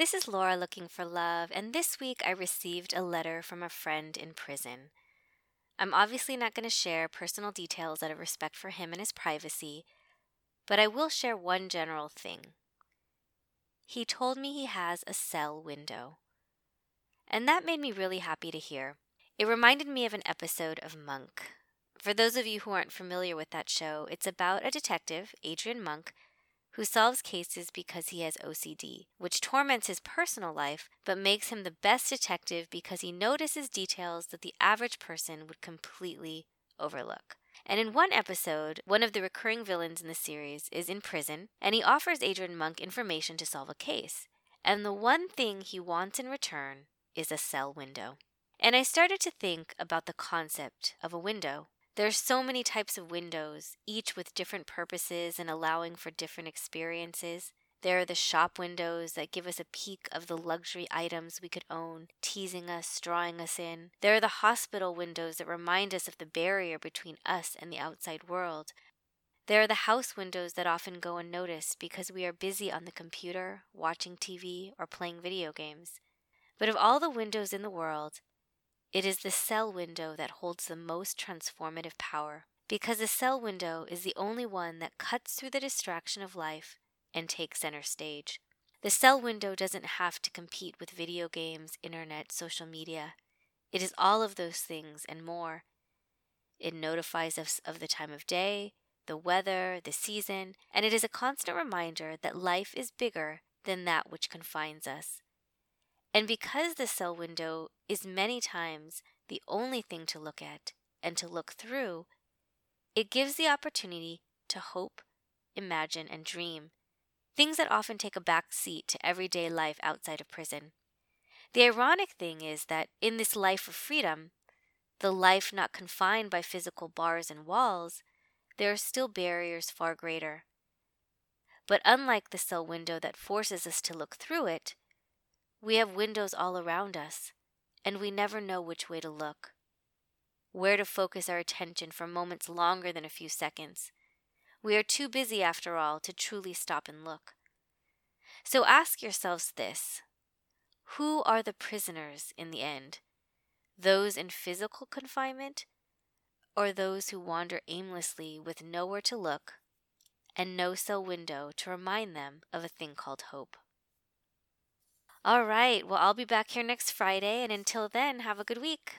This is Laura looking for love, and this week I received a letter from a friend in prison. I'm obviously not going to share personal details out of respect for him and his privacy, but I will share one general thing. He told me he has a cell window. And that made me really happy to hear. It reminded me of an episode of Monk. For those of you who aren't familiar with that show, it's about a detective, Adrian Monk, who solves cases because he has OCD, which torments his personal life but makes him the best detective because he notices details that the average person would completely overlook. And in one episode, one of the recurring villains in the series is in prison, and he offers Adrian Monk information to solve a case. And the one thing he wants in return is a cell window. And I started to think about the concept of a window. There's so many types of windows, each with different purposes and allowing for different experiences. There are the shop windows that give us a peek of the luxury items we could own, teasing us, drawing us in. There are the hospital windows that remind us of the barrier between us and the outside world. There are the house windows that often go unnoticed because we are busy on the computer, watching TV, or playing video games. But of all the windows in the world, it is the cell window that holds the most transformative power, because the cell window is the only one that cuts through the distraction of life and takes center stage. The cell window doesn't have to compete with video games, internet, social media. It is all of those things and more. It notifies us of the time of day, the weather, the season, and it is a constant reminder that life is bigger than that which confines us. And because the cell window is many times the only thing to look at and to look through, it gives the opportunity to hope, imagine, and dream, things that often take a back seat to everyday life outside of prison. The ironic thing is that in this life of freedom, the life not confined by physical bars and walls, there are still barriers far greater. But unlike the cell window that forces us to look through it, we have windows all around us, and we never know which way to look, where to focus our attention for moments longer than a few seconds. We are too busy, after all, to truly stop and look. So ask yourselves this Who are the prisoners in the end? Those in physical confinement, or those who wander aimlessly with nowhere to look and no cell window to remind them of a thing called hope? All right. Well, I'll be back here next Friday. And until then, have a good week.